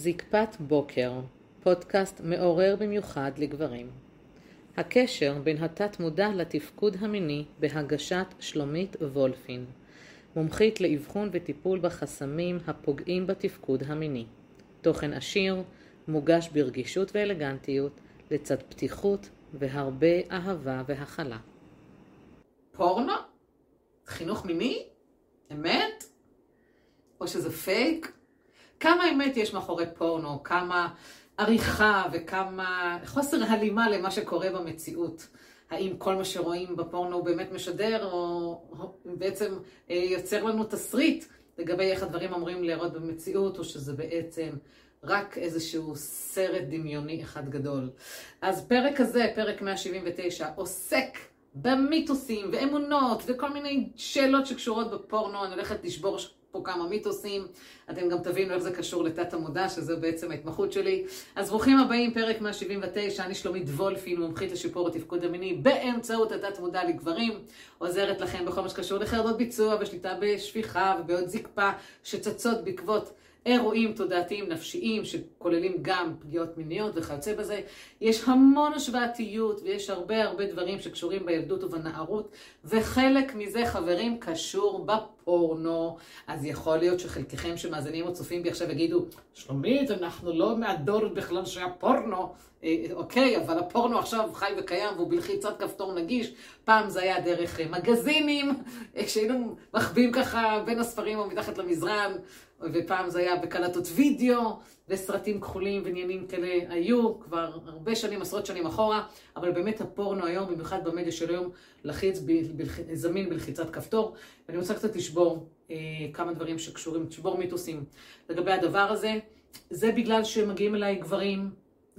זקפת בוקר, פודקאסט מעורר במיוחד לגברים. הקשר בין התת-מודע לתפקוד המיני בהגשת שלומית וולפין, מומחית לאבחון וטיפול בחסמים הפוגעים בתפקוד המיני. תוכן עשיר, מוגש ברגישות ואלגנטיות, לצד פתיחות והרבה אהבה והכלה. פורנו? חינוך מיני? אמת? או שזה פייק? כמה אמת יש מאחורי פורנו? כמה עריכה וכמה חוסר הלימה למה שקורה במציאות? האם כל מה שרואים בפורנו הוא באמת משדר, או בעצם אה, יוצר לנו תסריט לגבי איך הדברים אמורים להיראות במציאות, או שזה בעצם רק איזשהו סרט דמיוני אחד גדול. אז פרק הזה, פרק 179, עוסק במיתוסים ואמונות וכל מיני שאלות שקשורות בפורנו. אני הולכת לשבור פה כמה מיתוסים. אתם גם תבינו איך זה קשור לתת המודע, שזו בעצם ההתמחות שלי. אז ברוכים הבאים, פרק 179, אני שלומית וולפין, מומחית לשיפור התפקוד המיני באמצעות התת מודע לגברים. עוזרת לכם בכל מה שקשור לחרדות ביצוע ושליטה בשפיכה ובעוד זקפה שצצות בעקבות אירועים תודעתיים נפשיים שכוללים גם פגיעות מיניות וכיוצא בזה. יש המון השוואתיות ויש הרבה הרבה דברים שקשורים בילדות ובנערות וחלק מזה חברים קשור בפורנו. אז יכול להיות שחלקכם שמאזינים או צופים בי עכשיו יגידו שלומית אנחנו לא מהדור בכלל שהיה פורנו אה, אוקיי, אבל הפורנו עכשיו חי וקיים והוא בלחיצת כפתור נגיש. פעם זה היה דרך אה, מגזינים, אה, שהיינו מחביאים ככה בין הספרים או מתחת למזרן, ופעם זה היה בקלטות וידאו, וסרטים כחולים ועניינים כאלה היו כבר הרבה שנים, עשרות שנים אחורה, אבל באמת הפורנו היום, במיוחד במדיה של היום, לחיץ, ב, ב, זמין בלחיצת כפתור. ואני רוצה קצת לשבור אה, כמה דברים שקשורים, לשבור מיתוסים לגבי הדבר הזה. זה בגלל שמגיעים אליי גברים,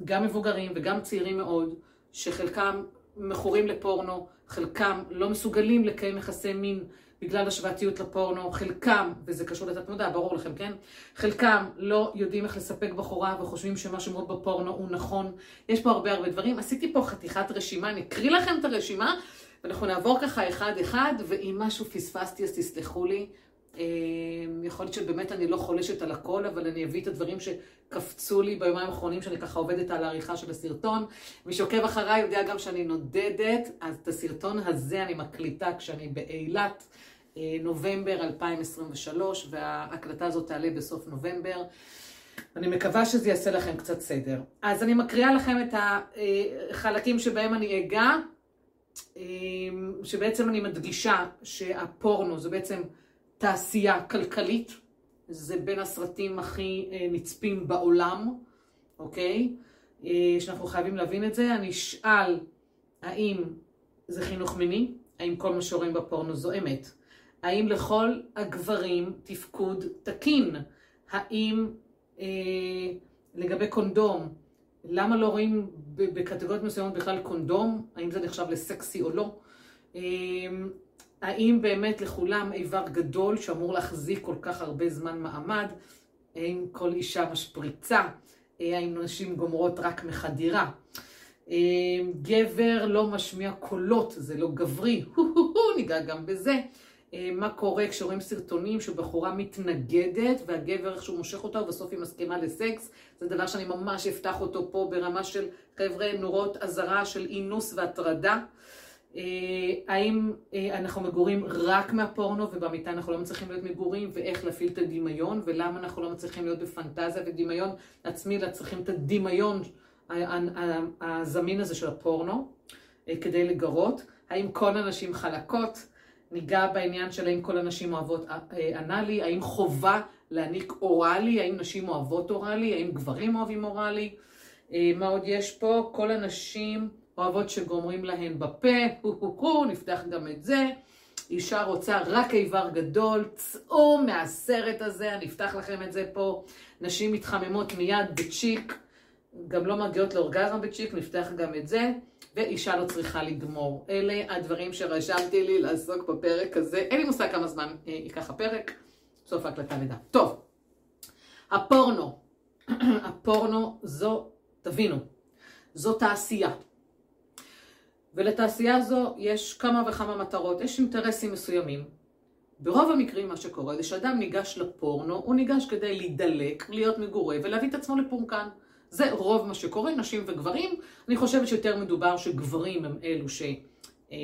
גם מבוגרים וגם צעירים מאוד, שחלקם מכורים לפורנו, חלקם לא מסוגלים לקיים יחסי מין בגלל השוואתיות לפורנו, חלקם, וזה קשור לתת מודע, ברור לכם, כן? חלקם לא יודעים איך לספק בחורה וחושבים שמה שמות בפורנו הוא נכון. יש פה הרבה הרבה דברים. עשיתי פה חתיכת רשימה, אני אקריא לכם את הרשימה, ואנחנו נעבור ככה אחד-אחד, ואם משהו פספסתי אז תסלחו לי. אמ, יכול להיות שבאמת אני לא חולשת על הכל, אבל אני אביא את הדברים שקפצו לי ביומיים האחרונים, שאני ככה עובדת על העריכה של הסרטון. מי שעוקב אחריי יודע גם שאני נודדת, אז את הסרטון הזה אני מקליטה כשאני באילת, אה, נובמבר 2023, וההקלטה הזאת תעלה בסוף נובמבר. אני מקווה שזה יעשה לכם קצת סדר. אז אני מקריאה לכם את החלקים שבהם אני אגע, אמ, שבעצם אני מדגישה שהפורנו זה בעצם... תעשייה כלכלית, זה בין הסרטים הכי אה, נצפים בעולם, אוקיי? אה, שאנחנו חייבים להבין את זה. אני אשאל האם זה חינוך מיני, האם כל מה שרואים בפורנו זו אמת, האם לכל הגברים תפקוד תקין, האם אה, לגבי קונדום, למה לא רואים בקטגוריות מסוימות בכלל קונדום, האם זה נחשב לסקסי או לא. אה, האם באמת לכולם איבר גדול שאמור להחזיק כל כך הרבה זמן מעמד? האם כל אישה משפריצה? האם נשים גומרות רק מחדירה? גבר לא משמיע קולות, זה לא גברי, ניגע גם בזה. מה קורה כשרואים סרטונים שבחורה מתנגדת והגבר איכשהו מושך אותה ובסוף היא מסכימה לסקס, זה דבר שאני ממש אפתח אותו פה ברמה של חבר'ה נורות אזהרה של אינוס והטרדה. אה, האם אה, אנחנו מגורים רק מהפורנו ובמיטה אנחנו לא מצליחים להיות מגורים? ואיך להפעיל את הדמיון? ולמה אנחנו לא מצליחים להיות בפנטזיה? ודמיון עצמי אלא צריכים את הדמיון הזמין הזה של הפורנו אה, כדי לגרות. האם כל הנשים חלקות? ניגע בעניין של האם כל הנשים אוהבות אנאלי, האם חובה להעניק אוראלי, האם נשים אוהבות אוראלי, האם גברים אוהבים אוראלי, מה עוד יש פה? כל הנשים אוהבות שגומרים להן בפה, הו הו הו, נפתח גם את זה. אישה רוצה רק איבר גדול, צאו מהסרט הזה, אני אפתח לכם את זה פה. נשים מתחממות מיד בצ'יק, גם לא מגיעות לאורגזמה בצ'יק, נפתח גם את זה. ואישה לא צריכה לגמור. אלה הדברים שרשמתי לי לעסוק בפרק הזה. אין לי מושג כמה זמן אה, ייקח הפרק, סוף ההקלטה נדע. טוב, הפורנו. הפורנו זו, תבינו, זו תעשייה. ולתעשייה הזו יש כמה וכמה מטרות, יש אינטרסים מסוימים. ברוב המקרים מה שקורה זה שאדם ניגש לפורנו, הוא ניגש כדי להידלק, להיות מגורה ולהביא את עצמו לפורקן. זה רוב מה שקורה, נשים וגברים. אני חושבת שיותר מדובר שגברים הם אלו ש... אה,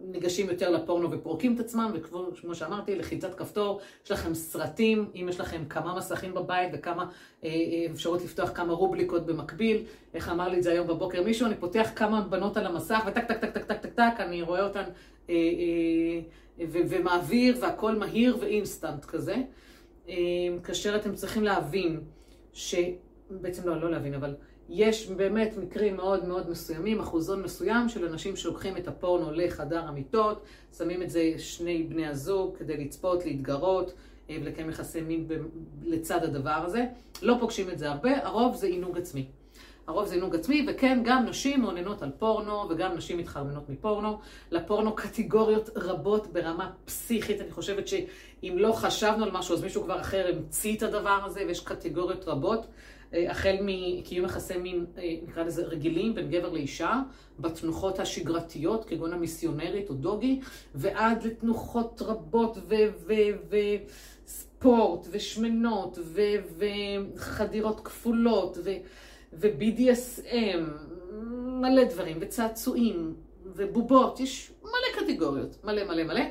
ניגשים יותר לפורנו ופורקים את עצמם, וכמו שאמרתי, לחיצת כפתור, יש לכם סרטים, אם יש לכם כמה מסכים בבית וכמה אה, אה, אפשרות לפתוח כמה רובליקות במקביל, איך אמר לי את זה היום בבוקר מישהו, אני פותח כמה בנות על המסך, וטק טק טק טק טק טק טק, אני רואה אותן ומעביר, והכל מהיר ואינסטנט כזה. כאשר אתם צריכים להבין, שבעצם לא, לא להבין, אבל יש באמת מקרים מאוד מאוד מסוימים, אחוזון מסוים של אנשים שלוקחים את הפורנו לחדר המיטות, שמים את זה שני בני הזוג כדי לצפות, להתגרות אה, ולקיים יחסי מין לצד הדבר הזה. לא פוגשים את זה הרבה, הרוב זה עינוג עצמי. הרוב זה עינוג עצמי, וכן, גם נשים מעוננות על פורנו, וגם נשים מתחרמנות מפורנו. לפורנו קטגוריות רבות ברמה פסיכית. אני חושבת שאם לא חשבנו על משהו, אז מישהו כבר אחר המציא את הדבר הזה, ויש קטגוריות רבות. אה, החל מקיום יחסי מין, אה, נקרא לזה רגילים, בין גבר לאישה, בתנוחות השגרתיות, כגון המיסיונרית או דוגי, ועד לתנוחות רבות וספורט, ושמנות, וחדירות כפולות, ו-BDSM, מלא דברים, וצעצועים, ובובות, יש מלא קטגוריות, מלא מלא מלא.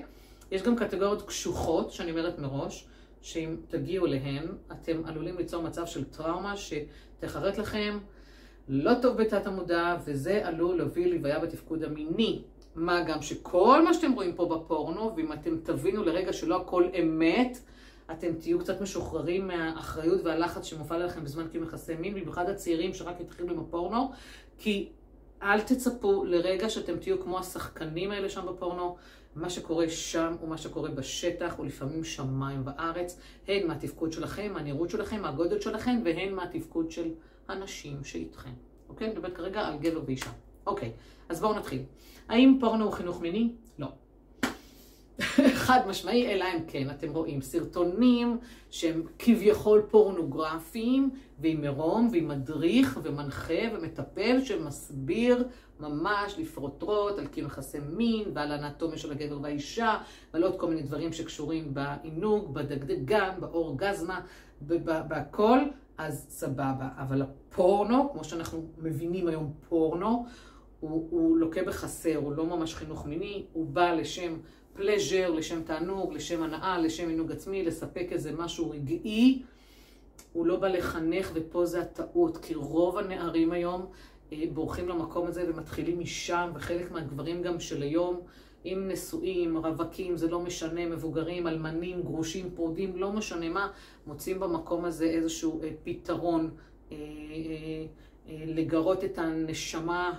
יש גם קטגוריות קשוחות, שאני אומרת מראש, שאם תגיעו אליהן, אתם עלולים ליצור מצב של טראומה שתחרט לכם לא טוב בתת המודע, וזה עלול להוביל לבעיה בתפקוד המיני. מה גם שכל מה שאתם רואים פה בפורנו, ואם אתם תבינו לרגע שלא הכל אמת, אתם תהיו קצת משוחררים מהאחריות והלחץ שמופעל עליכם בזמן קיום יחסי מין, במיוחד הצעירים שרק התחילו עם הפורנו, כי אל תצפו לרגע שאתם תהיו כמו השחקנים האלה שם בפורנו. מה שקורה שם ומה שקורה בשטח הוא לפעמים שמיים וארץ, הן מהתפקוד שלכם, מהנראות שלכם, מהגודל שלכם, והן מהתפקוד של הנשים שאיתכם. אוקיי? אני מדברת כרגע על גבר ואישה. אוקיי, אז בואו נתחיל. האם פורנו הוא חינוך מיני? לא. חד משמעי, אלא אם כן אתם רואים סרטונים שהם כביכול פורנוגרפיים, ועם מרום, ועם מדריך, ומנחה, ומטפל, שמסביר ממש לפרוטרוט על קיום יחסי מין, ועל האנטומיה של הגבר והאישה, ועל עוד כל מיני דברים שקשורים בעינוג, בדגדגן, באורגזמה, בהכל, אז סבבה. אבל הפורנו, כמו שאנחנו מבינים היום פורנו, הוא, הוא לוקה בחסר, הוא לא ממש חינוך מיני, הוא בא לשם פלז'ר, לשם תענוג, לשם הנאה, לשם עינוג עצמי, לספק איזה משהו רגעי. הוא לא בא לחנך, ופה זה הטעות, כי רוב הנערים היום בורחים למקום הזה ומתחילים משם, וחלק מהגברים גם של היום, אם נשואים, רווקים, זה לא משנה, מבוגרים, אלמנים, גרושים, פרודים, לא משנה מה, מוצאים במקום הזה איזשהו אה, פתרון אה, לגרות את הנשמה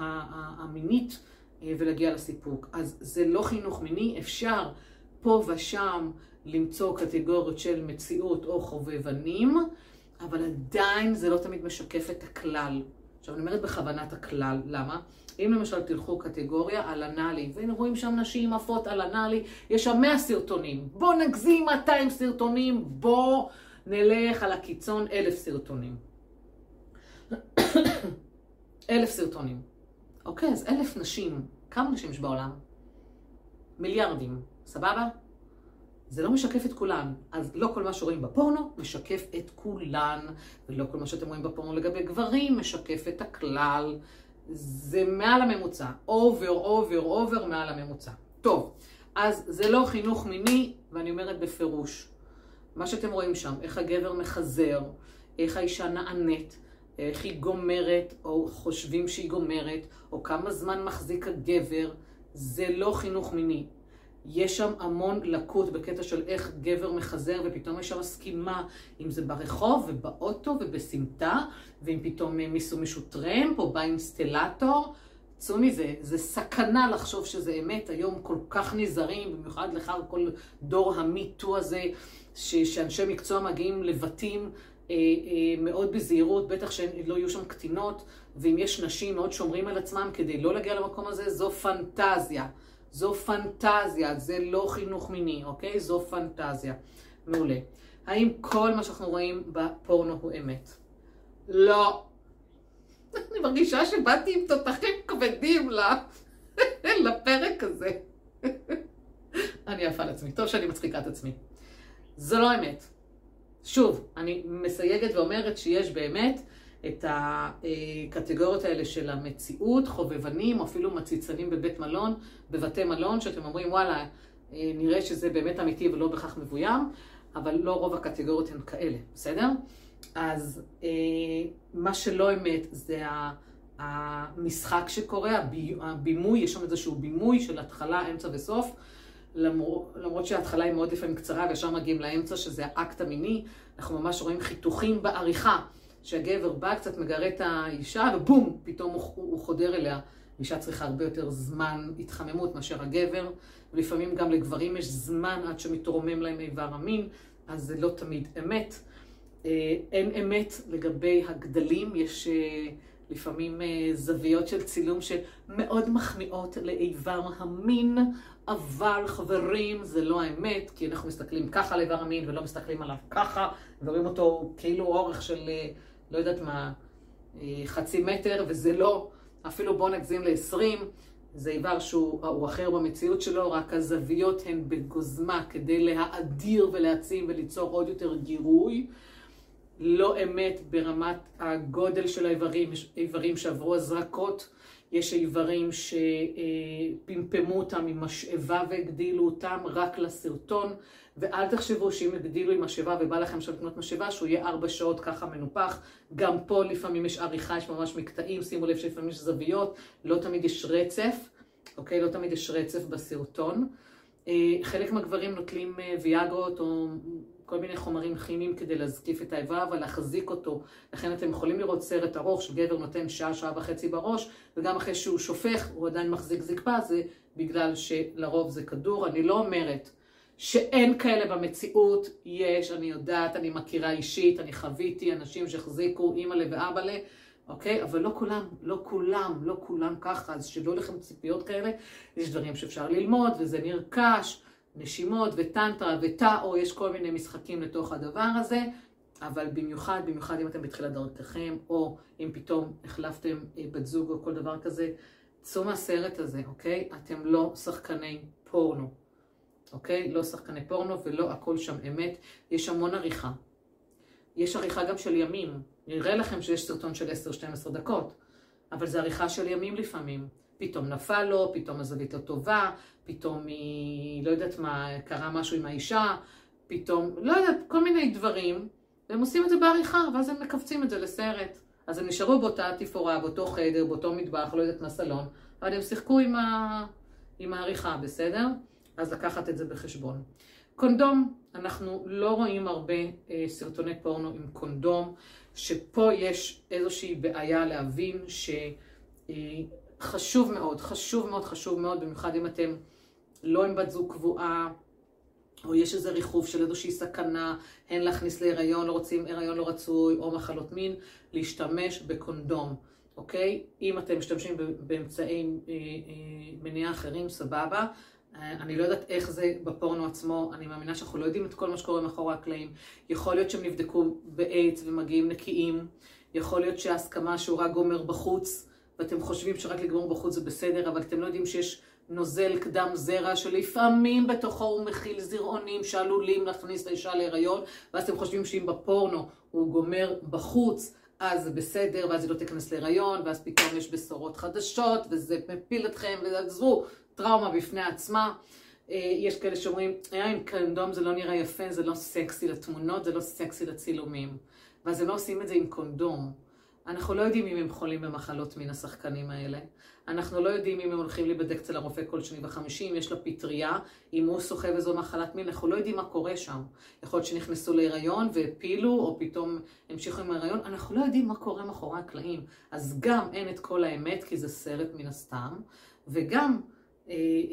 המינית. ולהגיע לסיפוק. אז זה לא חינוך מיני, אפשר פה ושם למצוא קטגוריות של מציאות או חובבנים, אבל עדיין זה לא תמיד משקף את הכלל. עכשיו אני אומרת בכוונת הכלל, למה? אם למשל תלכו קטגוריה על אנאלי, והנה רואים שם נשים עפות על אנאלי, יש שם 100 סרטונים, בוא נגזים 200 סרטונים, בוא נלך על הקיצון 1,000 סרטונים. 1,000 סרטונים. אוקיי, אז אלף נשים, כמה נשים יש בעולם? מיליארדים, סבבה? זה לא משקף את כולן. אז לא כל מה שרואים בפורנו משקף את כולן, ולא כל מה שאתם רואים בפורנו לגבי גברים משקף את הכלל. זה מעל הממוצע. over, over, over מעל הממוצע. טוב, אז זה לא חינוך מיני, ואני אומרת בפירוש. מה שאתם רואים שם, איך הגבר מחזר, איך האישה נענית, איך היא גומרת, או חושבים שהיא גומרת, או כמה זמן מחזיק הגבר, זה לא חינוך מיני. יש שם המון לקות בקטע של איך גבר מחזר, ופתאום יש שם סכימה, אם זה ברחוב ובאוטו ובסמטה, ואם פתאום מישהו מישהו טרמפ או בא אינסטלטור. צאו מזה, זה סכנה לחשוב שזה אמת, היום כל כך נזהרים, במיוחד לך כל דור המיטו הזה, ש, שאנשי מקצוע מגיעים לבתים אה, אה, מאוד בזהירות, בטח שלא יהיו שם קטינות, ואם יש נשים מאוד שומרים על עצמם כדי לא להגיע למקום הזה, זו פנטזיה. זו פנטזיה, זה לא חינוך מיני, אוקיי? זו פנטזיה. מעולה. האם כל מה שאנחנו רואים בפורנו הוא אמת? לא. אני מרגישה שבאתי עם תותחים כבדים לפרק הזה. אני עפה על עצמי. טוב שאני מצחיקה את עצמי. זו לא אמת. שוב, אני מסייגת ואומרת שיש באמת את הקטגוריות האלה של המציאות, חובבנים, או אפילו מציצנים בבית מלון, בבתי מלון, שאתם אומרים, וואלה, אה, נראה שזה באמת אמיתי ולא בכך מבוים, אבל לא רוב הקטגוריות הן כאלה, בסדר? אז אה, מה שלא אמת זה המשחק שקורה, הבימוי, יש שם איזשהו בימוי של התחלה, אמצע וסוף. למרות, למרות שההתחלה היא מאוד לפעמים קצרה וישר מגיעים לאמצע שזה האקט המיני, אנחנו ממש רואים חיתוכים בעריכה, שהגבר בא קצת מגרה את האישה ובום, פתאום הוא, הוא חודר אליה. אישה צריכה הרבה יותר זמן התחממות מאשר הגבר, ולפעמים גם לגברים יש זמן עד שמתרומם להם איבר המין, אז זה לא תמיד אמת. אה, אין אמת לגבי הגדלים, יש אה, לפעמים אה, זוויות של צילום שמאוד מחמיאות לאיבר המין, אבל חברים, זה לא האמת, כי אנחנו מסתכלים ככה על איבר המין ולא מסתכלים עליו ככה, ורואים אותו כאילו אורך של, לא יודעת מה, חצי מטר, וזה לא, אפילו בואו נגזים ל-20, זה איבר שהוא אחר במציאות שלו, רק הזוויות הן בגוזמה כדי להאדיר ולהעצים וליצור עוד יותר גירוי. לא אמת ברמת הגודל של האיברים, יש איברים שעברו הזרקות, יש איברים שפמפמו אותם עם משאבה והגדילו אותם רק לסרטון, ואל תחשבו שאם הגדילו עם משאבה ובא לכם עכשיו לקנות משאבה, שהוא יהיה ארבע שעות ככה מנופח. גם פה לפעמים יש עריכה, יש ממש מקטעים, שימו לב שלפעמים יש זוויות, לא תמיד יש רצף, אוקיי? לא תמיד יש רצף בסרטון. אה, חלק מהגברים נוטלים אה, ויאגרות או כל מיני חומרים כימיים כדי להזקיף את האיבר ולהחזיק אותו. לכן אתם יכולים לראות סרט ארוך שגבר נותן שעה, שעה וחצי בראש, וגם אחרי שהוא שופך הוא עדיין מחזיק זקפה, זה בגלל שלרוב זה כדור. אני לא אומרת שאין כאלה במציאות, יש, אני יודעת, אני מכירה אישית, אני חוויתי אנשים שהחזיקו אימא'לה ואבא'לה, אוקיי? אבל לא כולם, לא כולם, לא כולם ככה, אז שלא לכם ציפיות כאלה. יש דברים שאפשר ללמוד וזה נרכש. נשימות וטנטרה וטאו, יש כל מיני משחקים לתוך הדבר הזה, אבל במיוחד, במיוחד אם אתם בתחילת דרככם, או אם פתאום החלפתם אה, בת זוג או כל דבר כזה, צאו מהסרט הזה, אוקיי? אתם לא שחקני פורנו, אוקיי? לא שחקני פורנו ולא הכל שם אמת. יש המון עריכה. יש עריכה גם של ימים. נראה לכם שיש סרטון של 10-12 דקות, אבל זה עריכה של ימים לפעמים. פתאום נפל לו, פתאום הזווית לא טובה, פתאום היא, לא יודעת מה, קרה משהו עם האישה, פתאום, לא יודעת, כל מיני דברים, והם עושים את זה בעריכה, ואז הם מכווצים את זה לסרט. אז הם נשארו באותה תפאורה, באותו חדר, באותו מטבח, לא יודעת מה סלון, אבל הם שיחקו עם, ה... עם העריכה, בסדר? אז לקחת את זה בחשבון. קונדום, אנחנו לא רואים הרבה אה, סרטוני פורנו עם קונדום, שפה יש איזושהי בעיה להבין ש... אה, מאוד, חשוב מאוד, חשוב מאוד, במיוחד אם אתם לא עם בת זוג קבועה, או יש איזה ריחוף של איזושהי סכנה, הן להכניס להיריון, לא רוצים הריון לא רצוי, או מחלות מין, להשתמש בקונדום, אוקיי? אם אתם משתמשים באמצעי אה, אה, מניעה אחרים, סבבה. אני לא יודעת איך זה בפורנו עצמו, אני מאמינה שאנחנו לא יודעים את כל מה שקורה מאחורי הקלעים. יכול להיות שהם נבדקו באיידס ומגיעים נקיים, יכול להיות שההסכמה שהוא רק גומר בחוץ, ואתם חושבים שרק לגמור בחוץ זה בסדר, אבל אתם לא יודעים שיש נוזל קדם זרע שלפעמים בתוכו הוא מכיל זרעונים שעלולים להכניס את האישה להיריון, ואז אתם חושבים שאם בפורנו הוא גומר בחוץ, אז זה בסדר, ואז היא לא תיכנס להיריון, ואז פתאום יש בשורות חדשות, וזה מפיל אתכם, ועזבו, טראומה בפני עצמה. אה, יש כאלה שאומרים, היה עם קונדום זה לא נראה יפה, זה לא סקסי לתמונות, זה לא סקסי לצילומים. ואז הם לא עושים את זה עם קונדום. אנחנו לא יודעים אם הם חולים במחלות מין השחקנים האלה. אנחנו לא יודעים אם הם הולכים להיבדק אצל הרופא כל שני וחמישי, אם יש לה פטריה, אם הוא סוחב איזו מחלת מין, אנחנו לא יודעים מה קורה שם. יכול להיות שנכנסו להיריון והפילו, או פתאום המשיכו עם ההיריון, אנחנו לא יודעים מה קורה מאחורי הקלעים. אז גם אין את כל האמת, כי זה סרט מן הסתם, וגם אה,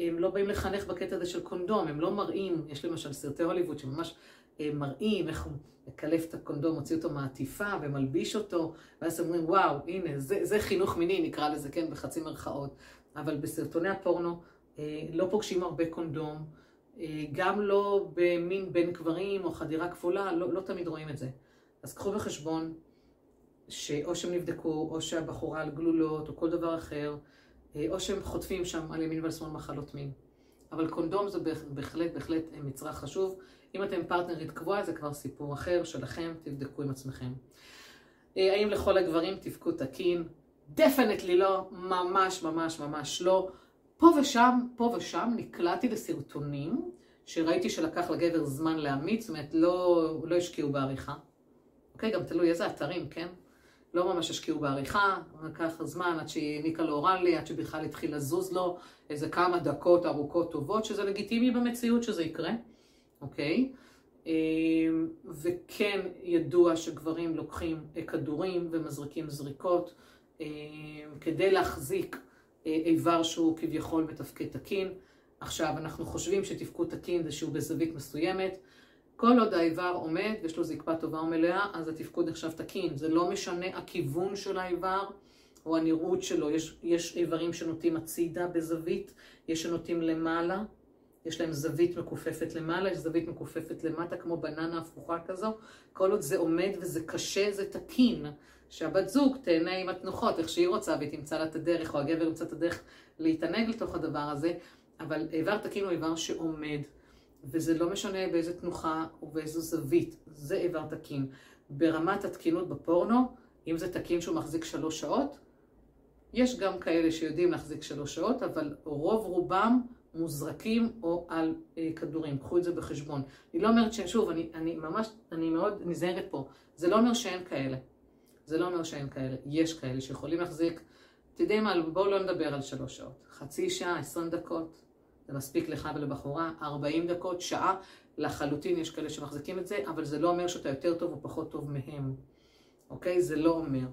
הם לא באים לחנך בקטע הזה של קונדום, הם לא מראים, יש למשל סרטי הוליווד שממש אה, מראים איך הוא מקלף את הקונדום, מוציא אותו מעטיפה ומלביש אותו, ואז אומרים, וואו, הנה, זה, זה חינוך מיני, נקרא לזה, כן, בחצי מרכאות. אבל בסרטוני הפורנו אה, לא פוגשים הרבה קונדום, אה, גם לא במין בין גברים או חדירה כפולה, לא, לא תמיד רואים את זה. אז קחו בחשבון שאו שהם נבדקו, או שהבחורה על גלולות, או כל דבר אחר, או שהם חוטפים שם על ימין ועל שמאל מחלות מין. אבל קונדום זה בהחלט, בהחלט מצרך חשוב. אם אתם עם פרטנרית קבועה, זה כבר סיפור אחר שלכם, תבדקו עם עצמכם. אה, האם לכל הגברים תפקוד תקין? definitely לא, ממש ממש ממש לא. פה ושם, פה ושם נקלעתי לסרטונים שראיתי שלקח לגבר זמן להמיץ, זאת אומרת לא, לא השקיעו בעריכה. אוקיי, גם תלוי איזה אתרים, כן? לא ממש השקיעו בעריכה, לקח זמן עד שהיא העניקה לו אוראלי, עד שבכלל התחיל לזוז לו איזה כמה דקות ארוכות טובות, שזה לגיטימי במציאות שזה יקרה, אוקיי? אמ, וכן ידוע שגברים לוקחים כדורים ומזריקים זריקות אמ, כדי להחזיק אה, איבר שהוא כביכול מתפקד תקין. עכשיו, אנחנו חושבים שתפקוד תקין זה שהוא בזווית מסוימת. כל עוד האיבר עומד ויש לו זקפה טובה ומלאה, אז התפקוד נחשב תקין. זה לא משנה הכיוון של האיבר או הנראות שלו. יש, יש איברים שנוטים הצידה בזווית, יש שנוטים למעלה, יש להם זווית מכופפת למעלה, יש זווית מכופפת למטה, כמו בננה הפוכה כזו. כל עוד זה עומד וזה קשה, זה תקין. שהבת זוג תהנה עם התנוחות, איך שהיא רוצה, והיא תמצא לה את הדרך, או הגבר ימצא את הדרך להתענג לתוך הדבר הזה, אבל איבר תקין הוא איבר שעומד, וזה לא משנה באיזה תנוחה ובאיזו זווית, זה איבר תקין. ברמת התקינות בפורנו, אם זה תקין שהוא מחזיק שלוש שעות, יש גם כאלה שיודעים להחזיק שלוש שעות, אבל רוב רובם מוזרקים או על אה, כדורים. קחו את זה בחשבון. אני לא אומרת ששוב, אני, אני ממש, אני מאוד נזהרת פה. זה לא אומר שאין כאלה. זה לא אומר שאין כאלה. יש כאלה שיכולים להחזיק, יודעים מה, בואו לא נדבר על שלוש שעות. חצי שעה, עשרים דקות, זה מספיק לך ולבחורה, ארבעים דקות, שעה, לחלוטין יש כאלה שמחזיקים את זה, אבל זה לא אומר שאתה יותר טוב או פחות טוב מהם. אוקיי? זה לא אומר.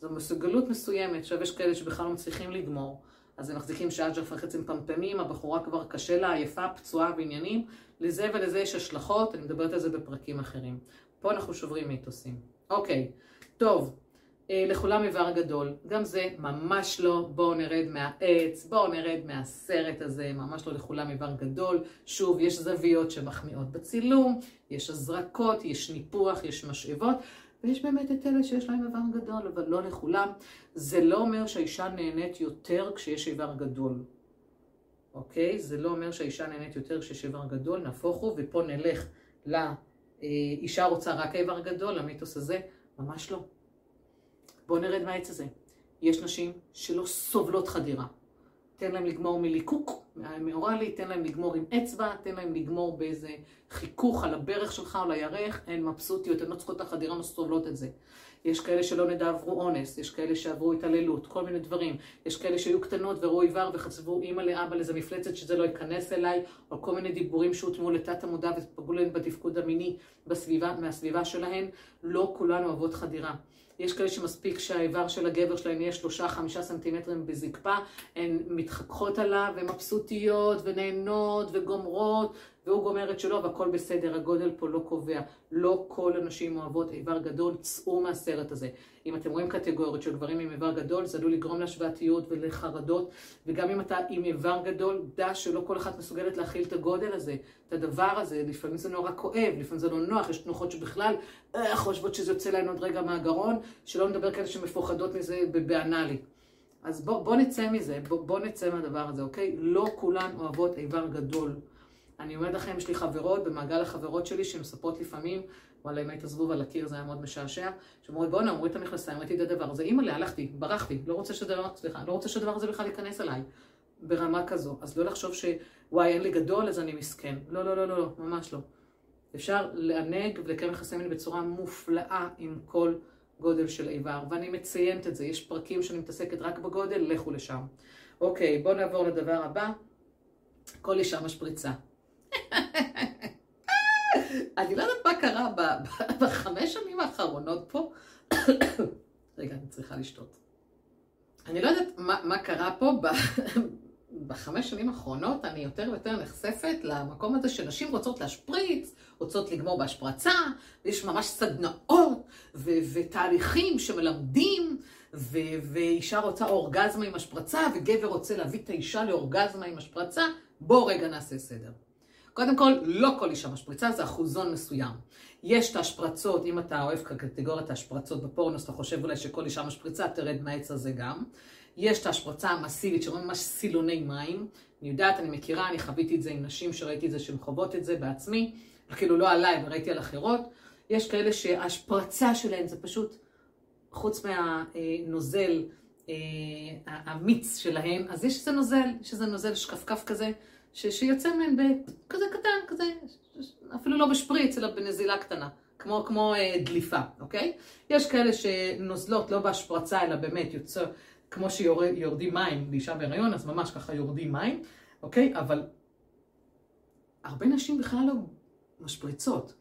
זו מסוגלות מסוימת. עכשיו יש כאלה שבכלל לא מצליחים לגמור. אז הם מחזיקים שעה ג'ף וחצי מפמפמים, הבחורה כבר קשה לה, עייפה, פצועה בעניינים. לזה ולזה יש השלכות, אני מדברת על זה בפרקים אחרים. פה אנחנו שוברים מיתוסים. אוקיי, טוב, לכולם איבר גדול. גם זה ממש לא, בואו נרד מהעץ, בואו נרד מהסרט הזה, ממש לא לכולם איבר גדול. שוב, יש זוויות שמחמיאות בצילום, יש הזרקות, יש ניפוח, יש משאבות. ויש באמת את אלה שיש להם איבר גדול, אבל לא לכולם. זה לא אומר שהאישה נהנית יותר כשיש איבר גדול. אוקיי? זה לא אומר שהאישה נהנית יותר כשיש איבר גדול, נהפוך הוא, ופה נלך לאישה רוצה רק איבר גדול, למיתוס הזה, ממש לא. בואו נרד מהעץ הזה. יש נשים שלא סובלות חדירה. תן להם לגמור מליקוק, מאוראלי, תן להם לגמור עם אצבע, תן להם לגמור באיזה חיכוך על הברך שלך או לירך, הן מבסוטיות, הן לא צריכות את החדירה, לא סובלות את זה. יש כאלה שלא נדע עברו אונס, יש כאלה שעברו התעללות, כל מיני דברים. יש כאלה שהיו קטנות וראו איבר וחצבו אימא לאבא לאיזה מפלצת שזה לא ייכנס אליי, או כל מיני דיבורים שהוטמעו לתת המודע ופגעו להם בתפקוד המיני בסביבה, מהסביבה שלהן. לא כולנו אוהבות חדירה. יש כאלה שמספיק שהאיבר של הגבר שלהם יהיה שלושה, חמישה סנטימטרים בזקפה, הן מתחככות עליו, ומבסוטיות, ונהנות, וגומרות, והוא גומר את שלו, והכל בסדר, הגודל פה לא קובע. לא כל הנשים אוהבות איבר גדול, צאו מהסרט הזה. אם אתם רואים קטגוריות של גברים עם איבר גדול, זה עלול לגרום להשוואתיות ולחרדות, וגם אם אתה עם איבר גדול, דע שלא כל אחת מסוגלת להכיל את הגודל הזה, את הדבר הזה, לפעמים זה נורא כואב, לפעמים זה לא נוח, יש תנוחות שבכלל אה, חושבות שזה יוצא להן עוד רגע מהגרון, שלא נדבר כאלה שמפוחדות מזה באנאלי. אז בוא, בוא נצא מזה, בוא, בוא נצא מהדבר הזה, אוקיי? לא כולן אוהבות איבר גדול. אני אומרת לכם, יש לי חברות במעגל החברות שלי שמספרות לפעמים, וואלה, אם היית זבוב על הקיר זה היה מאוד משעשע, שאומרות, בואנה, אמרו את המכנסיים, ראיתי את הדבר הזה, אימא'לה, הלכתי, ברחתי, לא רוצה שהדבר, סליחה, לא רוצה שהדבר הזה בכלל ייכנס אליי, ברמה כזו. אז לא לחשוב שוואי, אין לי גדול, אז אני מסכן. לא, לא, לא, לא, לא, ממש לא. אפשר לענג ולקיים יחסי מין בצורה מופלאה עם כל גודל של איבר, ואני מציינת את זה, יש פרקים שאני מתעסקת רק בגודל, לכו לשם. אוקיי, בואו נעבור לדבר הבא. כל אישה משפריצה. אני לא יודעת מה קרה בחמש שנים האחרונות פה. רגע, אני צריכה לשתות. אני לא יודעת מה, קרה פה בחמש שנים האחרונות, אני יותר ויותר נחשפת למקום הזה שנשים רוצות להשפריץ, רוצות לגמור בהשפרצה, ויש ממש סדנאות ו- ותהליכים שמלמדים, ו- ואישה רוצה אורגזמה עם השפרצה, וגבר רוצה להביא את האישה לאורגזמה עם השפרצה. בואו רגע נעשה סדר. קודם כל, לא כל אישה משפריצה, זה אחוזון מסוים. יש את ההשפרצות, אם אתה אוהב כקטגוריית ההשפרצות בפורנו, אז אתה חושב אולי שכל אישה משפריצה, תרד מהעץ הזה גם. יש את ההשפרצה המסיבית שרואים ממש סילוני מים. אני יודעת, אני מכירה, אני חוויתי את זה עם נשים שראיתי את זה שהן חוות את זה בעצמי, כאילו לא עליי, וראיתי על אחרות. יש כאלה שההשפרצה שלהן זה פשוט, חוץ מהנוזל אה, המיץ שלהן, אז יש איזה נוזל, יש איזה נוזל שקפקף כזה, ש, שיוצא מהן בכזה קטן, כזה, אפילו לא בשפריץ, אלא בנזילה קטנה. כמו, כמו אה, דליפה, אוקיי? יש כאלה שנוזלות לא בהשפרצה, אלא באמת יוצא, כמו שיורדים מים לאישה בהיריון, אז ממש ככה יורדים מים, אוקיי? אבל הרבה נשים בכלל לא משפריצות.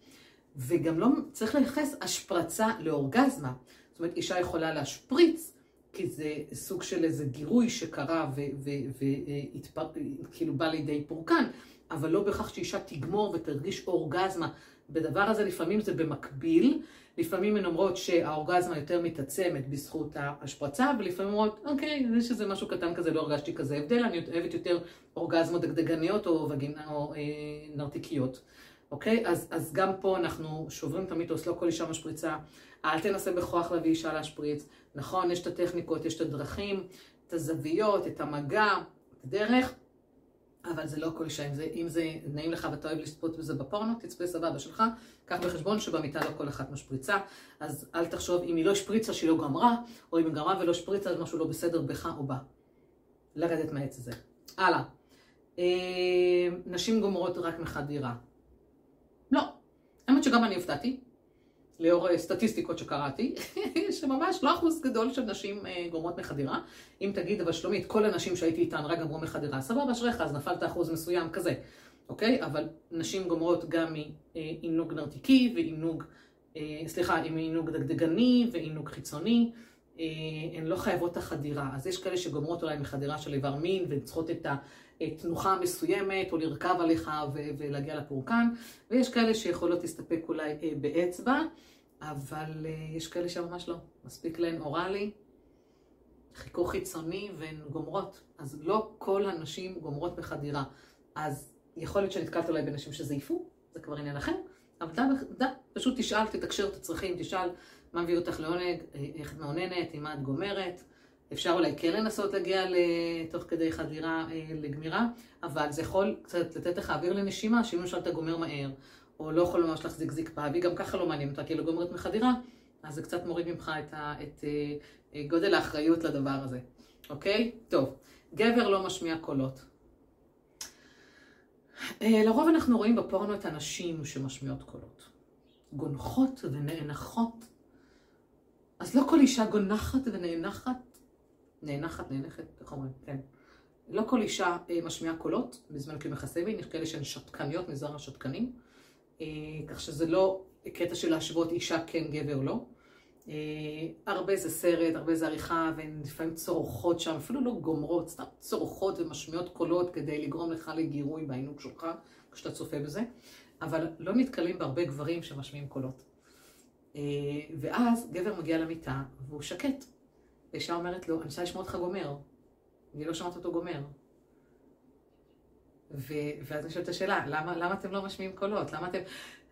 וגם לא צריך לייחס השפרצה לאורגזמה. זאת אומרת, אישה יכולה להשפריץ, כי זה סוג של איזה גירוי שקרה וכאילו בא לידי פורקן, אבל לא בהכרח שאישה תגמור ותרגיש אורגזמה. בדבר הזה לפעמים זה במקביל, לפעמים הן אומרות שהאורגזמה יותר מתעצמת בזכות ההשפרצה, ולפעמים אומרות, אוקיי, יש איזה משהו קטן כזה, לא הרגשתי כזה הבדל, אני אוהבת יותר אורגזמות דגדגניות או, וגינה, או אה, נרתיקיות. אוקיי? אז, אז גם פה אנחנו שוברים את המיתוס, לא כל אישה משפריצה. אל תנסה בכוח להביא אישה להשפריץ. נכון, יש את הטכניקות, יש את הדרכים, את הזוויות, את המגע, את הדרך, אבל זה לא כל אישה. אם זה, אם זה נעים לך ואתה אוהב לצפות בזה בפורנו, תצפה סבבה שלך. קח בחשבון שבמיטה לא כל אחת משפריצה, אז אל תחשוב אם היא לא השפריצה שהיא לא גמרה, או אם היא גמרה ולא השפריצה אז משהו לא בסדר בך או בה. לרדת מהעץ הזה. הלאה. אה, נשים גומרות רק מחדירה. לא. האמת שגם אני הופתעתי, לאור אה, סטטיסטיקות שקראתי, שממש לא אחוז גדול של נשים אה, גורמות מחדירה. אם תגיד, אבל שלומית, כל הנשים שהייתי איתן רק גמרו מחדירה, סבבה, אשריך, אז נפלת אחוז מסוים כזה, אוקיי? אבל נשים גומרות גם מעינוג נרתיקי ועינוג, אה, סליחה, עם עינוג דגדגני ועינוג חיצוני. הן לא חייבות את החדירה. אז יש כאלה שגומרות אולי מחדירה של איבר מין והן צריכות את תנוחה מסוימת, או לרכב עליך ולהגיע לפורקן, ויש כאלה שיכולות להסתפק אולי אה, באצבע, אבל אה, יש כאלה שממש לא. מספיק להן אוראלי, חיכוך חיצוני והן גומרות. אז לא כל הנשים גומרות בחדירה. אז יכול להיות שנתקלת אולי בנשים שזייפו, זה כבר עניין אחר, אבל דה, דה, פשוט תשאל, תתקשר את הצרכים, תשאל מה מביא אותך לעונג, אה, איך את מעוננת, עם מה את גומרת. אפשר אולי כן לנסות להגיע תוך כדי חדירה אה, לגמירה, אבל זה יכול קצת לתת לך אוויר לנשימה, שאם למשל אתה גומר מהר, או לא יכול ממש להחזיק זקפה, והיא גם ככה לא מעניין אותה, כי היא לא גומרת מחדירה, אז זה קצת מוריד ממך את, ה, את אה, אה, גודל האחריות לדבר הזה, אוקיי? טוב, גבר לא משמיע קולות. לרוב אנחנו רואים בפורנו את הנשים שמשמיעות קולות. גונחות ונאנחות. אז לא כל אישה גונחת ונאנחת נאנחת, נאנחת, איך אומרים? כן. לא כל אישה אה, משמיעה קולות בזמן קיום יחסי מין, יש כאלה שהן שתקניות, מזרע השתקנים, אה, כך שזה לא קטע של להשוות אישה כן, גבר לא. אה, הרבה זה סרט, הרבה זה עריכה, והן לפעמים צורחות שם, אפילו לא גומרות, סתם צורחות ומשמיעות קולות כדי לגרום לך לגירוי בעינוג שלך, כשאתה צופה בזה, אבל לא נתקלים בהרבה גברים שמשמיעים קולות. ואז גבר מגיע למיטה והוא שקט. ואישה אומרת לו, אני רוצה לשמוע אותך גומר. והיא לא שומעת אותו גומר. ו... ואז אני שואלת את השאלה, למה, למה אתם לא משמיעים קולות? למה אתם...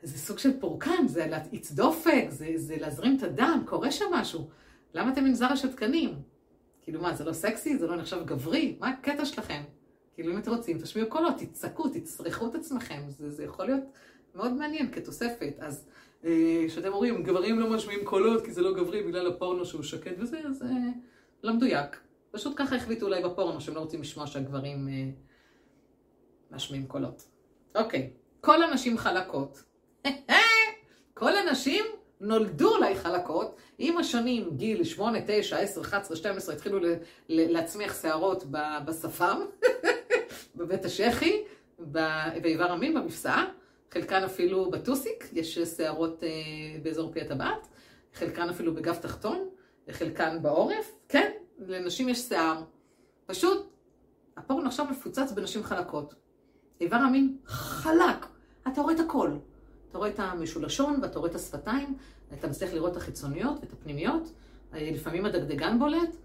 זה סוג של פורקן, זה להאיץ דופק, זה, זה להזרים את הדם, קורה שם משהו. למה אתם מנזר השתקנים? כאילו מה, זה לא סקסי? זה לא נחשב גברי? מה הקטע שלכם? כאילו אם אתם רוצים, תשמיעו קולות, תצעקו, תצרכו את עצמכם. זה, זה יכול להיות מאוד מעניין כתוספת. אז שאתם אומרים, גברים לא משמיעים קולות כי זה לא גברי בגלל הפורנו שהוא שקט וזה, אז אה, לא מדויק. פשוט ככה החליטו אולי בפורנו שהם לא רוצים לשמוע שהגברים אה, משמיעים קולות. אוקיי, כל הנשים חלקות. כל הנשים נולדו אולי חלקות, עם השנים, גיל 8, 9, 10, 11, 12, התחילו להצמיח שערות בשפם, בבית השחי, באיבר המין, במפסעה. חלקן אפילו בטוסיק, יש שערות אה, באזור פי הטבעת, חלקן אפילו בגב תחתון, וחלקן בעורף. כן, לנשים יש שיער. פשוט, הפורנו עכשיו מפוצץ בנשים חלקות. איבר המין חלק, אתה רואה את הכל. אתה רואה את המשולשון ואתה רואה את השפתיים, אתה מצליח לראות את החיצוניות ואת הפנימיות, אה, לפעמים הדגדגן בולט,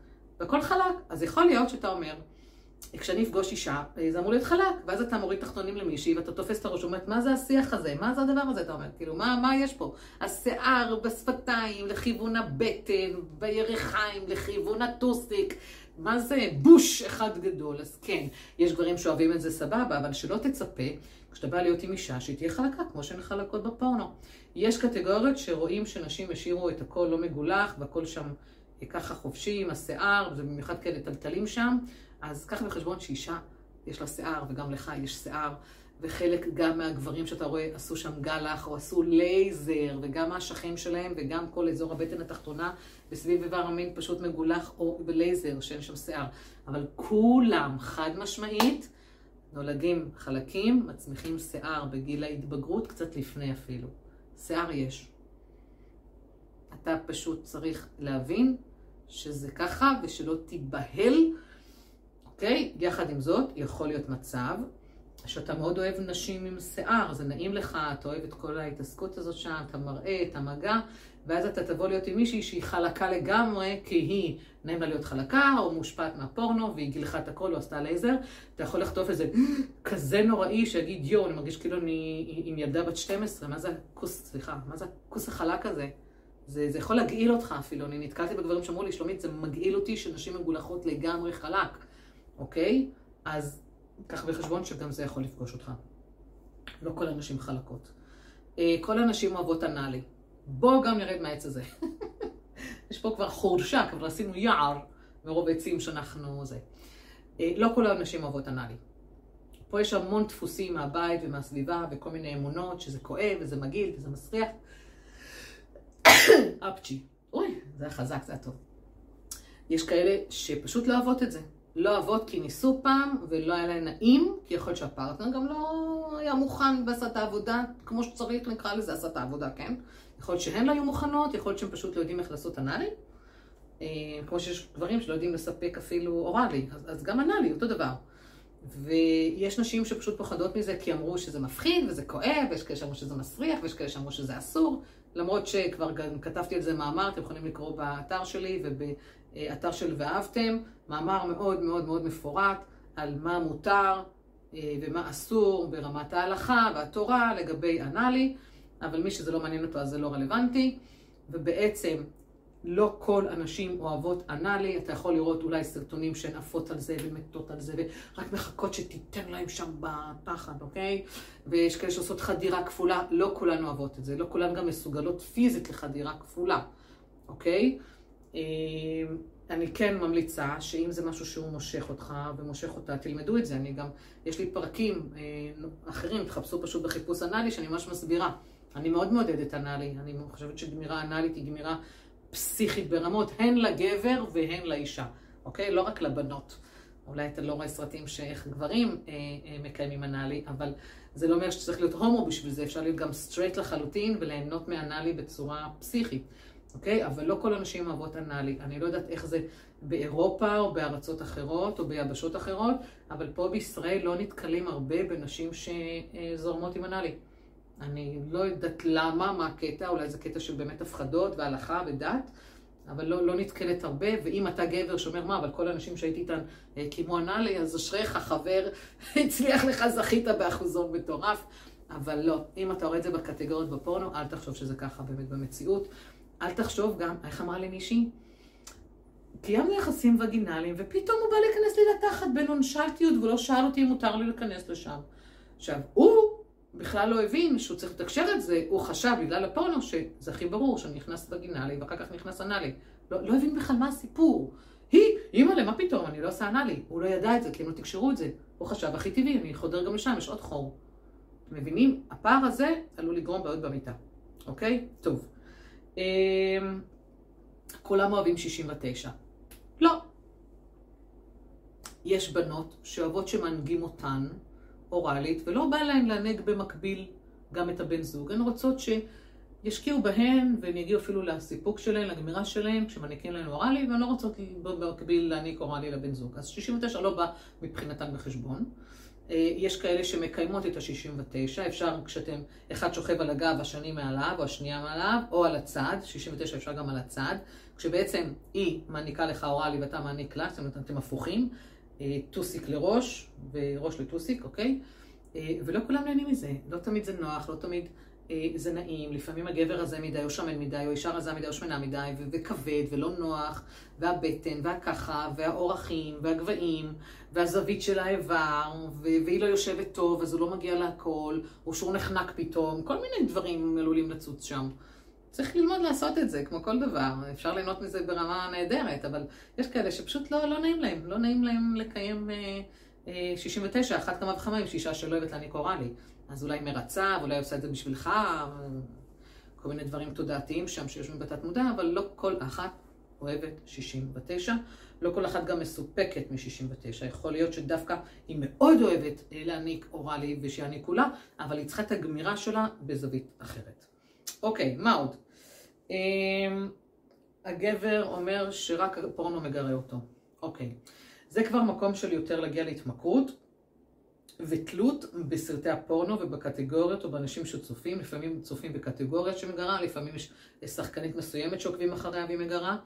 והכל חלק. אז יכול להיות שאתה אומר, כשאני אפגוש אישה, זה אמור להיות חלק, ואז אתה מוריד תחתונים למישהי, ואתה תופס את הראש, ואומרת, מה זה השיח הזה? מה זה הדבר הזה? אתה אומר, כאילו, מה, מה יש פה? השיער בשפתיים, לכיוון הבטן, בירכיים, לכיוון הטוסיק, מה זה בוש אחד גדול. אז כן, יש גברים שאוהבים את זה סבבה, אבל שלא תצפה, כשאתה בא להיות עם אישה, שהיא תהיה חלקה, כמו שהן חלקות בפורנו. יש קטגוריות שרואים שנשים השאירו את הכל לא מגולח, והכל שם ככה חופשי עם השיער, וזה במיוחד כאלה טלטלים שם, אז קח בחשבון שאישה, יש לה שיער, וגם לך יש שיער. וחלק גם מהגברים שאתה רואה עשו שם גלח או עשו לייזר, וגם האשכים שלהם וגם כל אזור הבטן התחתונה וסביב איבר המין פשוט מגולח או בלייזר שאין שם שיער. אבל כולם חד משמעית נולדים חלקים, מצמיחים שיער בגיל ההתבגרות, קצת לפני אפילו. שיער יש. אתה פשוט צריך להבין שזה ככה ושלא תיבהל, אוקיי? יחד עם זאת, יכול להיות מצב שאתה מאוד אוהב נשים עם שיער, זה נעים לך, אתה אוהב את כל ההתעסקות הזאת שם, את המראה, את המגע, ואז אתה תבוא להיות עם מישהי שהיא חלקה לגמרי, כי היא נעים לה להיות חלקה, או מושפעת מהפורנו, והיא גילחה את הכל, או עשתה לייזר, אתה יכול לחטוף איזה כזה נוראי, שיגיד, יואו, אני מרגיש כאילו אני עם ילדה בת 12, מה זה הכוס, סליחה, מה זה הכוס החלק הזה? זה, זה יכול להגעיל אותך אפילו, אני נתקלתי בגברים שאמרו לי, שלומית, זה מגעיל אותי שנשים מגולחות לגמרי חלק, אוקיי? אז קח בחשבון שגם זה יכול לפגוש אותך. לא כל הנשים חלקות. אה, כל הנשים אוהבות אנאלי. בואו גם נרד מהעץ הזה. יש פה כבר חורשה, כבר עשינו יער מרוב עצים שאנחנו זה. אה, לא כל הנשים אוהבות אנאלי. פה יש המון דפוסים מהבית ומהסביבה וכל מיני אמונות שזה כואב וזה מגעיל וזה מסריח. אפצ'י. אוי, זה היה חזק, זה היה טוב. יש כאלה שפשוט לא אוהבות את זה. לא אוהבות כי ניסו פעם ולא היה להן נעים, כי יכול להיות שהפרטנר גם לא היה מוכן ועשה את העבודה כמו שצריך, נקרא לזה, עשה את העבודה, כן? יכול להיות שהן לא היו מוכנות, יכול להיות שהן פשוט לא יודעים איך לעשות אנאלי. אה, כמו שיש גברים שלא יודעים לספק אפילו אוראלי, אז, אז גם אנאלי, אותו דבר. ויש נשים שפשוט פוחדות מזה כי אמרו שזה מפחיד וזה כואב, ויש כאלה שאמרו שזה מסריח, ויש כאלה שאמרו שזה אסור, למרות שכבר גם כתבתי על זה מאמר, אתם יכולים לקרוא באתר שלי ובאתר של ואהבתם, מאמר מאוד מאוד מאוד מפורט על מה מותר אה, ומה אסור ברמת ההלכה והתורה לגבי אנאלי, אבל מי שזה לא מעניין אותו אז זה לא רלוונטי, ובעצם לא כל הנשים אוהבות אנאלי, אתה יכול לראות אולי סרטונים שהן עפות על זה ומתות על זה ורק מחכות שתיתן להם שם בפחד, אוקיי? ויש כאלה שעושות חדירה כפולה, לא כולן אוהבות את זה, לא כולן גם מסוגלות פיזית לחדירה כפולה, אוקיי? אה, אני כן ממליצה שאם זה משהו שהוא מושך אותך ומושך אותה, תלמדו את זה. אני גם, יש לי פרקים אה, אחרים, תחפשו פשוט בחיפוש אנאלי, שאני ממש מסבירה. אני מאוד מעודדת אנאלי, אני חושבת שגמירה אנאלית היא גמירה פסיכית ברמות, הן לגבר והן לאישה, אוקיי? לא רק לבנות. אולי אתה לא רואה סרטים שאיך גברים אה, אה, מקיימים אנאלי, אבל זה לא אומר שצריך להיות הומו בשביל זה, אפשר להיות גם סטרייט לחלוטין וליהנות מאנאלי בצורה פסיכית. אוקיי? אבל לא כל הנשים אוהבות אנאלי. אני לא יודעת איך זה באירופה או בארצות אחרות או ביבשות אחרות, אבל פה בישראל לא נתקלים הרבה בנשים שזורמות עם אנאלי. אני לא יודעת למה, מה הקטע, אולי זה קטע של באמת הפחדות והלכה ודת, אבל לא, לא נתקלת הרבה, ואם אתה גבר שאומר מה, אבל כל האנשים שהייתי איתן אה, קיימו אנאלי, אז אשריך, חבר, הצליח לך, זכית באחוזון מטורף. אבל לא, אם אתה רואה את זה בקטגוריות בפורנו, אל תחשוב שזה ככה באמת במציאות. אל תחשוב גם, איך אמרה לי מישהי? קיימנו יחסים וגינליים, ופתאום הוא בא להיכנס לי לתחת בנונשלטיות, והוא לא שאל אותי אם מותר לי להיכנס לשם. עכשיו, הוא בכלל לא הבין שהוא צריך לתקשר את זה, הוא חשב בגלל הפורנו שזה הכי ברור, שאני נכנס וגינלי, ואחר כך נכנס אנאלי. לא, לא הבין בכלל מה הסיפור. היא, אימא'לה, מה פתאום, אני לא עושה אנאלי. הוא לא ידע את זה, כי הם לא תקשרו את זה. הוא חשב, הכי טבעי, אני חודר גם לשם, יש עוד חור. אתם מבינים? הפער הזה עלול לגרום בעיות במיטה. אוקיי? טוב. אמ, כולם אוהבים 69. לא. יש בנות שאוהבות שמנהיגים אותן אוראלית, ולא בא להן לענג במקביל גם את הבן זוג. הן רוצות שישקיעו בהן, והן יגיעו אפילו לסיפוק שלהן, לגמירה שלהן, כשמעניקים להן אוראלי, והן לא רוצות במקביל להעניק אוראלי לבן זוג. אז 69 לא בא מבחינתן בחשבון. אה, יש כאלה שמקיימות את ה-69, אפשר כשאתם, אחד שוכב על הגב, השני מעליו, או השנייה מעליו, או על הצד, 69 אפשר גם על הצד, כשבעצם היא מעניקה לך אוראלי ואתה מעניק לה, זאת אומרת, אתם הפוכים, אה, טוסיק לראש וראש לטוסיק, אוקיי? אה, ולא כולם נהנים מזה, לא תמיד זה נוח, לא תמיד זה נעים, לפעמים הגבר הזה מדי או שמן מדי, או אישה רזה מדי או שמנה מדי, ו- וכבד ולא נוח, והבטן, והככה, והאורחים, והגבהים, והזווית של האיבר, ו- והיא לא יושבת טוב, אז הוא לא מגיע להכל, או שהוא נחנק פתאום, כל מיני דברים עלולים לצוץ שם. צריך ללמוד לעשות את זה, כמו כל דבר. אפשר ליהנות מזה ברמה נהדרת, אבל יש כאלה שפשוט לא, לא נעים להם. לא נעים להם לקיים אה, אה, 69, אחת כמה וכמה עם שישה שלא אוהבת להעניק אוראלי. אז אולי מרצה, ואולי עושה את זה בשבילך, כל מיני דברים תודעתיים שם שיושבים בתת מודע, אבל לא כל אחת אוהבת 69. לא כל אחת גם מסופקת מ-69. יכול להיות שדווקא היא מאוד אוהבת להעניק אוראלי ושיעניקו לה, אבל היא צריכה את הגמירה שלה בזווית אחרת. אוקיי, מה עוד? הגבר אומר שרק הפורנו מגרה אותו. אוקיי. זה כבר מקום של יותר להגיע להתמכרות ותלות בסרטי הפורנו ובקטגוריות או באנשים שצופים, לפעמים צופים בקטגוריה שמגרה, לפעמים יש שחקנית מסוימת שעוקבים אחריה והיא מגרה,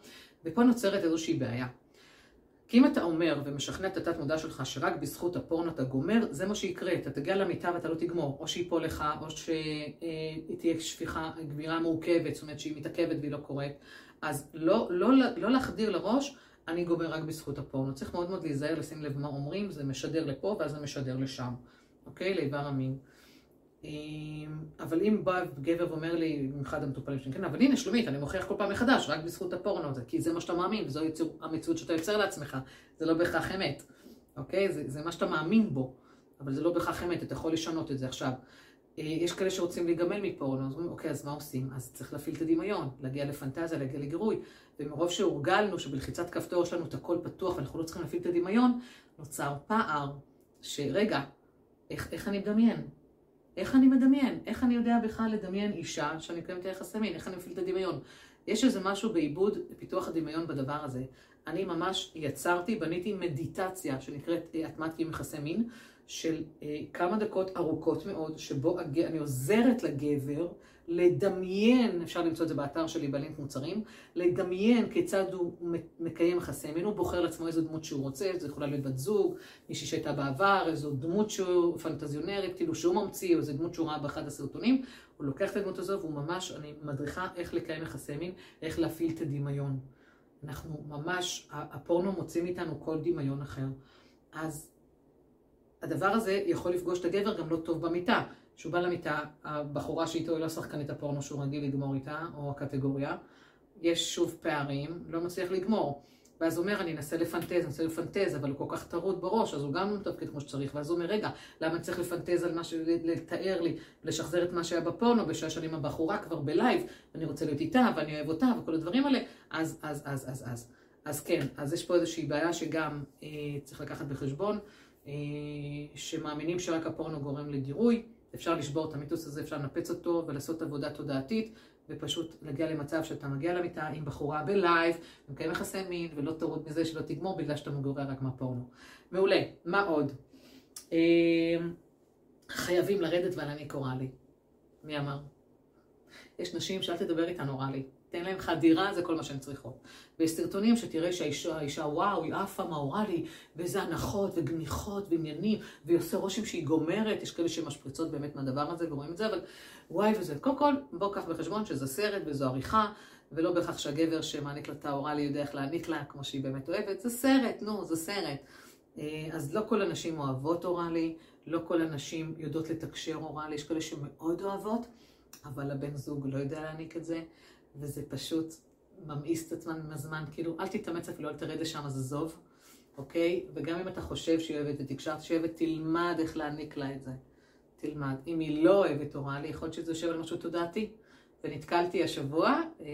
ופה נוצרת איזושהי בעיה. כי אם אתה אומר ומשכנע את התת מודע שלך שרק בזכות הפורנו אתה גומר, זה מה שיקרה, אתה תגיע למיטה ואתה לא תגמור, או שיפול לך, או שהיא תהיה שפיכה, גבירה מורכבת, זאת אומרת שהיא מתעכבת והיא לא קורית. אז לא, לא, לא להחדיר לראש, אני גומר רק בזכות הפורנו. צריך מאוד מאוד להיזהר, לשים לב מה אומרים, זה משדר לפה ואז זה משדר לשם, אוקיי? לאיבר המין. אבל אם בא גבר ואומר לי, אחד המטופלים שלי, כן, אבל הנה שלומית, אני מוכיח כל פעם מחדש, רק בזכות הפורנו הזה, כי זה מה שאתה מאמין, וזו המציאות שאתה יוצר לעצמך, זה לא בהכרח אמת, אוקיי? זה, זה מה שאתה מאמין בו, אבל זה לא בהכרח אמת, אתה יכול לשנות את זה עכשיו. יש כאלה שרוצים להיגמל מפורנו, אז אומרים, אוקיי, אז מה עושים? אז צריך להפעיל את הדמיון, להגיע לפנטזיה, להגיע לגירוי. ומרוב שהורגלנו שבלחיצת כפתור יש לנו את הכל פתוח ואנחנו לא צריכים להפעיל את הדמיון, נוצר פער שרגע, איך, איך אני מדמיין? איך אני מדמיין? איך אני יודע בכלל לדמיין אישה שאני מקיימת יחסי מין? איך אני מפעיל את הדמיון? יש איזה משהו בעיבוד, פיתוח הדמיון בדבר הזה. אני ממש יצרתי, בניתי מדיטציה שנקראת הטמעת קיום יחסי מין, של אה, כמה דקות ארוכות מאוד, שבו הג... אני עוזרת לגבר לדמיין, אפשר למצוא את זה באתר שלי בלינק מוצרים, לדמיין כיצד הוא מקיים יחסי מין, הוא בוחר לעצמו איזו דמות שהוא רוצה, זה יכולה להיות בת זוג, מישהי שהייתה בעבר, איזו דמות שהוא פנטזיונרית, כאילו שהוא ממציא, או איזו דמות שהוא ראה באחד הסרטונים, הוא לוקח את הדמות הזו והוא ממש, אני מדריכה איך לקיים יחסי מין, איך להפעיל את הדמיון. אנחנו ממש, הפורנו מוציא מאיתנו כל דמיון אחר. אז הדבר הזה יכול לפגוש את הגבר גם לא טוב במיטה. כשהוא בא למיטה, הבחורה שאיתו היא לא שחקנית הפורנו שהוא רגיל לגמור איתה, או הקטגוריה, יש שוב פערים, לא מצליח לגמור. ואז הוא אומר, אני אנסה לפנטז, אני אנסה לפנטז, אבל הוא כל כך טרוד בראש, אז הוא גם לא מתפקד כמו שצריך. ואז הוא אומר, רגע, למה אני צריך לפנטז על מה ש... לתאר לי, לשחזר את מה שהיה בפורנו, בשעה שאני עם הבחורה כבר ב live, ואני רוצה להיות איתה, ואני אוהב אותה, וכל הדברים האלה, אז, אז, אז, אז, אז. אז כן, אז יש פה איזושהי בעיה שגם אה, צריך לקחת בחשבון. אה, שמאמינים שרק הפורנו גורם לגירוי. אפשר לשבור את המיתוס הזה, אפשר לנפץ אותו ולעשות עבודה תודעתית, ופשוט להגיע למצב שאתה מגיע למיטה עם בחורה בלייב, ומקיים יחסי מין, ולא תורד מזה שלא תגמור בגלל שאתה מגורר רק מהפורנו. מעולה. מה עוד? אה, חייבים לרדת ולהעניק אוראלי. מי אמר? יש נשים שאל תדבר איתן אוראלי. תן להם חדירה, זה כל מה שהן צריכות. ויש סרטונים שתראה שהאישה, האישה, וואו, היא עפה מאורלי, ואיזה הנחות וגניחות ועניינים, והיא עושה רושם שהיא גומרת, יש כאלה שמשפריצות באמת מהדבר הזה ורואים את זה, אבל וואי וזה. קודם כל, בוא קח בחשבון שזה סרט וזו עריכה, ולא בהכרח שהגבר שמעניק לה את האורלי יודע איך להעניק לה, כמו שהיא באמת אוהבת, זה סרט, נו, זה סרט. אה, אז לא כל הנשים אוהבות אורלי, לא כל הנשים יודעות לתקשר אורלי, יש כאלה שמאוד אוהבות, אבל הבן זוג לא יודע להעניק את זה. וזה פשוט ממאיס את עצמם עם הזמן, כאילו, אל תתאמץ אפילו, אל תרד לשם, אז עזוב, אוקיי? וגם אם אתה חושב שהיא אוהבת ותקשרת שהיא אוהבת, תלמד איך להעניק לה את זה. תלמד. אם היא לא אוהבת אוראלי, יכול להיות שזה יושב על משהו תודעתי. ונתקלתי השבוע אה,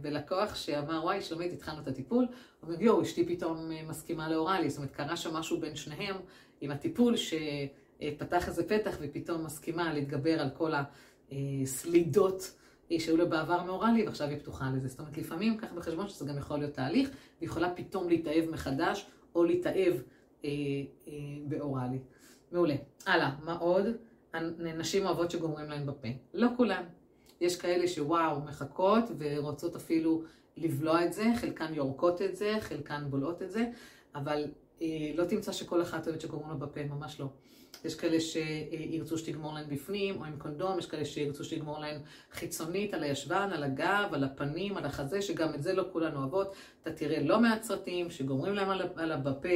בלקוח שאמר, וואי, שלומית, התחלנו את הטיפול. הוא אומר, יואו, אשתי פתאום אה, מסכימה לאוראלי. זאת אומרת, קרה שם משהו בין שניהם עם הטיפול שפתח איזה פתח ופתאום מסכימה להתגבר על כל הסלידות. שהיו לה בעבר מאורלי ועכשיו היא פתוחה לזה. זאת אומרת, לפעמים קח בחשבון שזה גם יכול להיות תהליך, והיא יכולה פתאום להתאהב מחדש, או להתאהב אה, אה, באורלי. מעולה. הלאה, מה עוד? נשים אוהבות שגומרים להן בפה. לא כולן. יש כאלה שוואו, מחכות ורוצות אפילו לבלוע את זה, חלקן יורקות את זה, חלקן בולעות את זה, אבל אה, לא תמצא שכל אחת אוהבת שגומרים לה בפה, ממש לא. יש כאלה שירצו שתגמור להן בפנים או עם קונדום, יש כאלה שירצו שתגמור להן חיצונית על הישבן, על הגב, על הפנים, על החזה, שגם את זה לא כולן אוהבות. אתה תראה לא מעט סרטים שגומרים להם על, על בפה,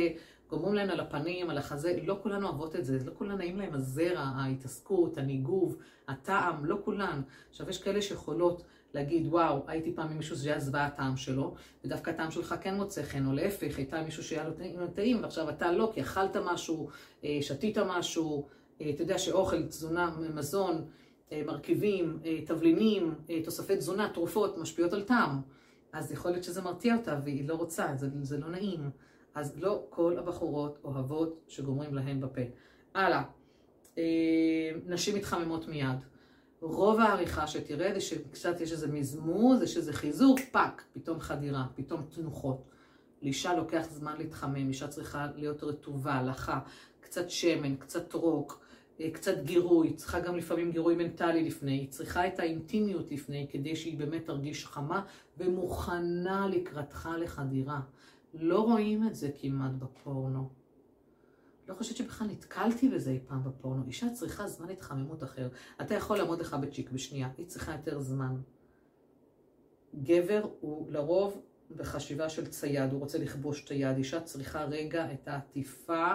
גומרים להם על הפנים, על החזה, לא כולן אוהבות את זה, לא כולן נעים להם הזרע, ההתעסקות, הניגוב, הטעם, לא כולן. עכשיו יש כאלה שיכולות להגיד, וואו, הייתי פעם עם מישהו שהיה זוועה הטעם שלו, ודווקא הטעם שלך כן מוצא חן, או להפך, הייתה מישהו שהיה לו טעים, ועכשיו אתה לא, כי אכלת משהו, אה, שתית משהו, אה, אתה יודע שאוכל, תזונה, מזון, אה, מרכיבים, תבלינים, תוספי תזונה, תרופות, משפיעות על טעם. אז יכול להיות שזה מרתיע אותה והיא לא רוצה, זה, זה לא נעים. אז לא כל הבחורות אוהבות שגומרים להן בפה. הלאה, נשים מתחממות מיד. רוב העריכה שתראה זה שקצת יש איזה מזמוז, יש איזה חיזור, פאק, פתאום חדירה, פתאום תנוחות. לאישה לוקח זמן להתחמם, אישה צריכה להיות רטובה, לחה, קצת שמן, קצת רוק, אה, קצת גירוי, צריכה גם לפעמים גירוי מנטלי לפני, היא צריכה את האינטימיות לפני כדי שהיא באמת תרגיש חמה ומוכנה לקראתך לחדירה. לא רואים את זה כמעט בפורנו. לא חושבת שבכלל נתקלתי בזה אי פעם בפורנו. אישה צריכה זמן התחממות אחר. אתה יכול לעמוד לך בצ'יק בשנייה, היא צריכה יותר זמן. גבר הוא לרוב בחשיבה של צייד, הוא רוצה לכבוש את היד. אישה צריכה רגע את העטיפה,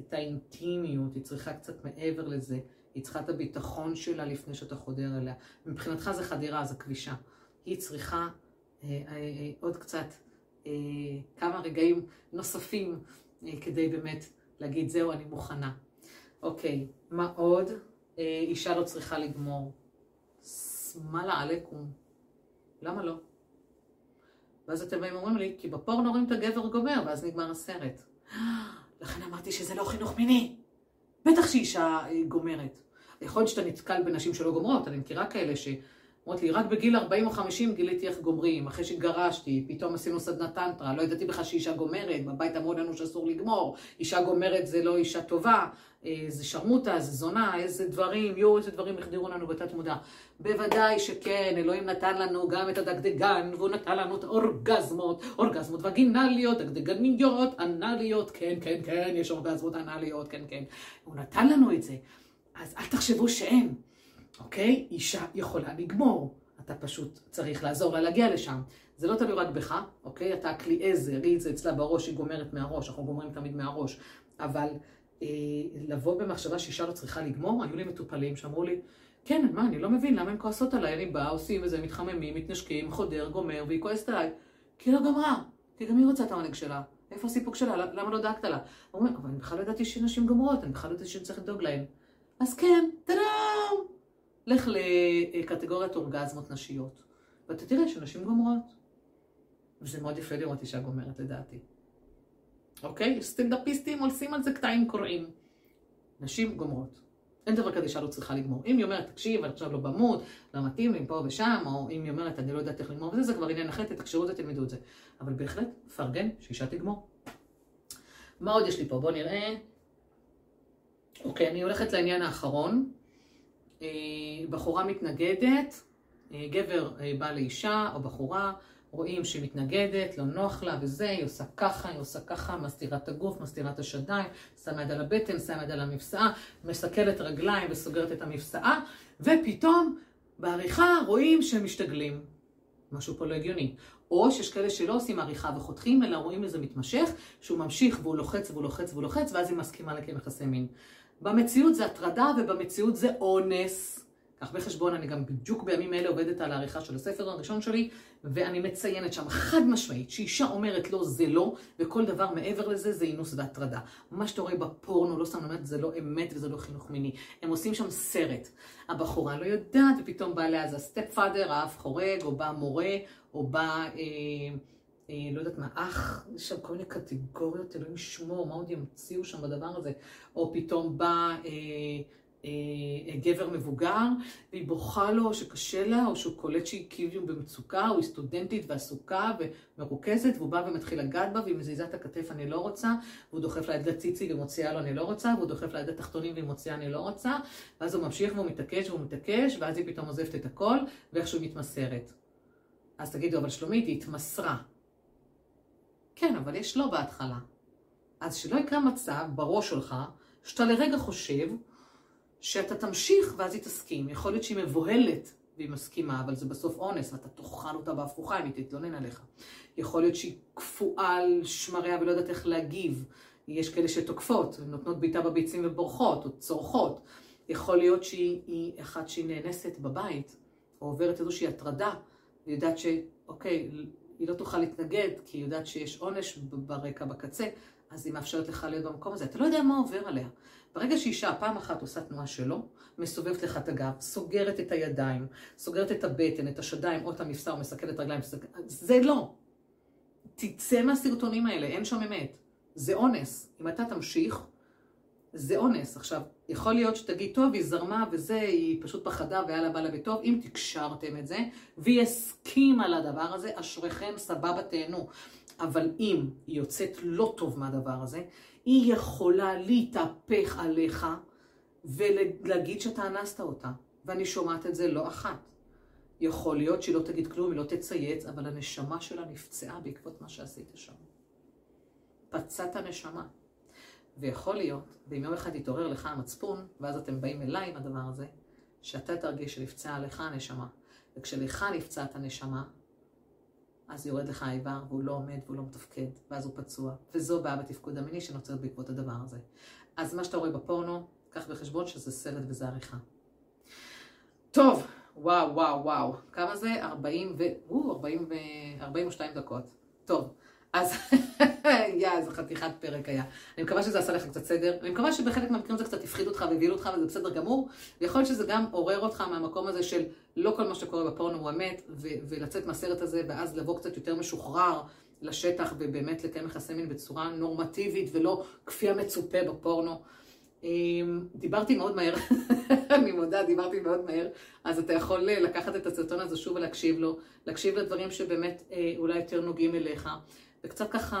את האינטימיות, היא צריכה קצת מעבר לזה. היא צריכה את הביטחון שלה לפני שאתה חודר אליה. מבחינתך זה חדירה, זה כבישה. היא צריכה אה, אה, אה, עוד קצת, אה, כמה רגעים נוספים אה, כדי באמת להגיד, זהו, אני מוכנה. אוקיי, מה עוד? אה, אישה לא צריכה לגמור. סמאלה עליכום. למה לא? ואז אתם באים ואומרים לי, כי בפורנו רואים את הגבר גומר, ואז נגמר הסרט. לכן אמרתי שזה לא חינוך מיני. בטח שאישה אה, גומרת. יכול להיות שאתה נתקל בנשים שלא גומרות, אני מכירה כאלה ש... אומרת לי, רק בגיל 40 או 50 גיליתי איך גומרים, אחרי שהתגרשתי, פתאום עשינו סדנת טנטרה, לא ידעתי בכלל שאישה גומרת, בבית אמרו לנו שאסור לגמור, אישה גומרת זה לא אישה טובה, אה, זה שרמוטה, זה זונה, איזה דברים, יואו, איזה דברים החדירו לנו בתת מודע. בוודאי שכן, אלוהים נתן לנו גם את הדגדגן, והוא נתן לנו את האורגזמות, אורגזמות וגינליות, דגדגניות, אנליות, כן, כן, כן, יש אורגזמות אנליות, כן, כן. הוא נתן לנו את זה. אז אל תחשבו שאין. אוקיי? אישה יכולה לגמור. אתה פשוט צריך לעזור לה להגיע לשם. זה לא תלוי רק בך, אוקיי? אתה כלי עזר, היא זה אצלה בראש, היא גומרת מהראש, אנחנו גומרים תמיד מהראש. אבל אה, לבוא במחשבה שאישה לא צריכה לגמור, היו לי מטופלים שאמרו לי, כן, מה, אני לא מבין למה הם כועסות עליי, אני באה, עושים איזה, מתחממים, מתנשקים, חודר, גומר, והיא כועסת עליי. כי לא גמרה, כי גם היא רוצה את העונג שלה. איפה הסיפוק שלה? למה לא דאגת לה? אומרים, אבל אני בכלל לא ידעתי שנשים גומרות, אני בכלל לא ידעתי שאני צריך לדאוג להן. אז כן, טאדאם! לך לקטגוריית אורגזמות נשיות, ואתה תראה שנשים גומרות. וזה מאוד יפה לראות אישה גומרת לדעתי. אוקיי? סטנדאפיסטים עושים על זה קטעים קוראים. נשים גומרות. אין דבר כזה אישה לא צריכה לגמור. אם היא אומרת, תקשיב, אני עכשיו לא במות, לא מתאים לי פה ושם, או אם היא אומרת, אני לא יודעת איך לגמור וזה, זה כבר עניין אחר, תקשרו את זה, תלמדו את זה. אבל בהחלט, פרגן, שאישה תגמור. מה עוד יש לי פה? בואו נראה. אוקיי, אני הולכת לעניין האחרון. אה, בחורה מתנגדת, אה, גבר אה, בא לאישה או בחורה, רואים שהיא מתנגדת, לא נוח לה וזה, היא עושה ככה, היא עושה ככה, מסתירה את הגוף, מסתירה את השדיים, שמה יד על הבטן, שמה יד על המפסעה, מסכלת רגליים וסוגרת את המפסעה, ופתאום בעריכה רואים שהם משתגלים. משהו פה לא הגיוני. או שיש כאלה שלא עושים עריכה וחותכים, אלא רואים איזה מתמשך, שהוא ממשיך והוא לוחץ והוא לוחץ והוא לוחץ, ואז היא מסכימה לקיים יחסי מין. במציאות זה הטרדה ובמציאות זה אונס. קח בחשבון, אני גם בדיוק בימים אלה עובדת על העריכה של הספר הראשון שלי, ואני מציינת שם חד משמעית שאישה אומרת לא זה לא, וכל דבר מעבר לזה זה אינוס והטרדה. מה שאתה רואה בפורנו, לא סתם אומרת, זה לא אמת וזה לא חינוך מיני. הם עושים שם סרט. הבחורה לא יודעת, ופתאום בא אליה אז הסטפ האף חורג, או בא מורה, או בא... אה, לא יודעת מה, אח, יש שם כל מיני קטגוריות, אלוהים ישמור, מה עוד ימציאו שם בדבר הזה? או פתאום בא אה, אה, גבר מבוגר, והיא בוכה לו שקשה לה, או שהוא קולט שהיא כאילו במצוקה, או היא סטודנטית ועסוקה ומרוכזת, והוא בא ומתחיל לגעת בה, והיא מזיזה את הכתף, אני לא רוצה, והוא דוחף לה את הציצי ומוציאה לו, אני לא רוצה, והוא דוחף לה את התחתונים והיא מוציאה, אני לא רוצה, ואז הוא ממשיך והוא מתעקש והוא מתעקש, ואז היא פתאום עוזבת את הכל, ואיכשהו מתמסרת. אז תגידו, אבל שלומית, היא התמסרה. כן, אבל יש לא בהתחלה. אז שלא יקרה מצב בראש שלך, שאתה לרגע חושב שאתה תמשיך ואז היא תסכים. יכול להיות שהיא מבוהלת והיא מסכימה, אבל זה בסוף אונס, ואתה תאכל אותה בהפוכה אם היא תתלונן עליך. יכול להיות שהיא קפואה על שמריה ולא יודעת איך להגיב. יש כאלה שתוקפות, נותנות בעיטה בביצים ובורחות, או צורחות. יכול להיות שהיא אחת שהיא נאנסת בבית, או עוברת איזושהי הטרדה, והיא יודעת שאוקיי, היא לא תוכל להתנגד, כי היא יודעת שיש עונש ברקע, בקצה, אז היא מאפשרת לך להיות במקום הזה. אתה לא יודע מה עובר עליה. ברגע שאישה פעם אחת עושה תנועה שלו, מסובבת לך את הגב, סוגרת את הידיים, סוגרת את הבטן, את השדיים או את המפסע או מסכלת רגליים, זה לא. תצא מהסרטונים האלה, אין שם אמת. זה אונס. אם אתה תמשיך, זה אונס. עכשיו, יכול להיות שתגיד, טוב, היא זרמה וזה, היא פשוט פחדה בא לה בטוב. אם תקשרתם את זה, והיא הסכימה לדבר הזה, אשריכם, סבבה, תהנו. אבל אם היא יוצאת לא טוב מהדבר הזה, היא יכולה להתהפך עליך ולהגיד שאתה אנסת אותה. ואני שומעת את זה לא אחת. יכול להיות שהיא לא תגיד כלום, היא לא תצייץ, אבל הנשמה שלה נפצעה בעקבות מה שעשית שם. פצעת נשמה. ויכול להיות, ואם יום אחד יתעורר לך המצפון, ואז אתם באים אליי עם הדבר הזה, שאתה תרגיש שנפצעה לך הנשמה. וכשלך נפצעת הנשמה, אז יורד לך האיבר, והוא לא עומד והוא לא מתפקד, ואז הוא פצוע. וזו בעיה בתפקוד המיני שנוצרת בעקבות הדבר הזה. אז מה שאתה רואה בפורנו, קח בחשבון שזה סרט וזה עריכה. טוב, וואו, וואו, וואו. כמה זה? 40 ו... או, 40 ו... 42 דקות. טוב, אז... יא, איזה חתיכת פרק היה. אני מקווה שזה עשה לך קצת סדר. אני מקווה שבחלק מהמקרים זה קצת הפחיד אותך והבהיל אותך וזה בסדר גמור. ויכול להיות שזה גם עורר אותך מהמקום הזה של לא כל מה שקורה בפורנו הוא אמת, ו- ולצאת מהסרט הזה, ואז לבוא קצת יותר משוחרר לשטח, ובאמת לקיים יחסי מין בצורה נורמטיבית, ולא כפי המצופה בפורנו. אמ, דיברתי מאוד מהר, אני מודה, דיברתי מאוד מהר, אז אתה יכול לקחת את הסרטון הזה שוב ולהקשיב לו, להקשיב לדברים שבאמת אה, אולי יותר נוגעים אליך. וקצת ככה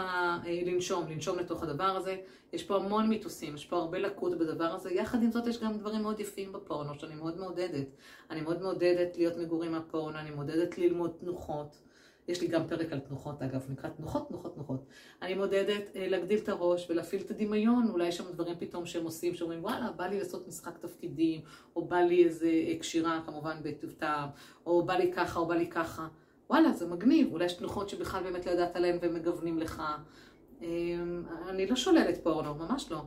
אה, לנשום, לנשום לתוך הדבר הזה. יש פה המון מיתוסים, יש פה הרבה לקות בדבר הזה. יחד עם זאת יש גם דברים מאוד יפים בפורנו, שאני מאוד מעודדת. אני מאוד מעודדת להיות מגורים מהפורנו, אני מעודדת ללמוד תנוחות. יש לי גם פרק על תנוחות, אגב, נקרא תנוחות, תנוחות, תנוחות. אני מעודדת אה, להגדיל את הראש ולהפעיל את הדמיון, אולי יש שם דברים פתאום שהם עושים, שאומרים, וואלה, בא לי לעשות משחק תפקידים, או בא לי איזה אה, קשירה, כמובן, בטוב טעם, או בא לי ככה, או בא לי ככה. וואלה, זה מגניב, אולי יש תנוחות שבכלל באמת לא ידעת עליהן והם מגוונים לך. אמ, אני לא שוללת פורנו, ממש לא.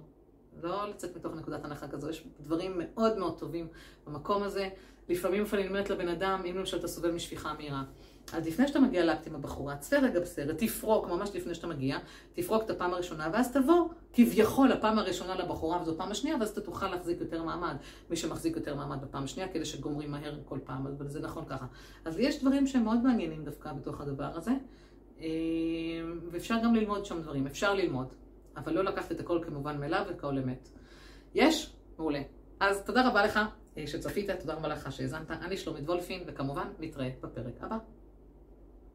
לא לצאת מתוך נקודת הנחה כזו, יש דברים מאוד מאוד טובים במקום הזה. לפעמים אפילו אני אומרת לבן אדם, אם למשל אתה סובל משפיכה מהירה, אז לפני שאתה מגיע לאקט עם הבחורה, צפה רגע בסרט, תפרוק, ממש לפני שאתה מגיע, תפרוק את הפעם הראשונה, ואז תבוא כביכול הפעם הראשונה לבחורה וזו פעם השנייה, ואז אתה תוכל להחזיק יותר מעמד. מי שמחזיק יותר מעמד בפעם השנייה, כדי שגומרים מהר כל פעם, אבל זה נכון ככה. אז יש דברים שהם מאוד מעניינים דווקא בתוך הדבר הזה, אה, ואפשר גם ללמוד שם דברים, אפשר ללמוד, אבל לא לקחת את הכל כמובן מאליו וככל אמת. יש? מעולה. אז תודה רבה לך אה, שצפית, תודה רבה לך שהאזנת. אני שלומית וולפין, וכמובן נתראה בפרק הבא.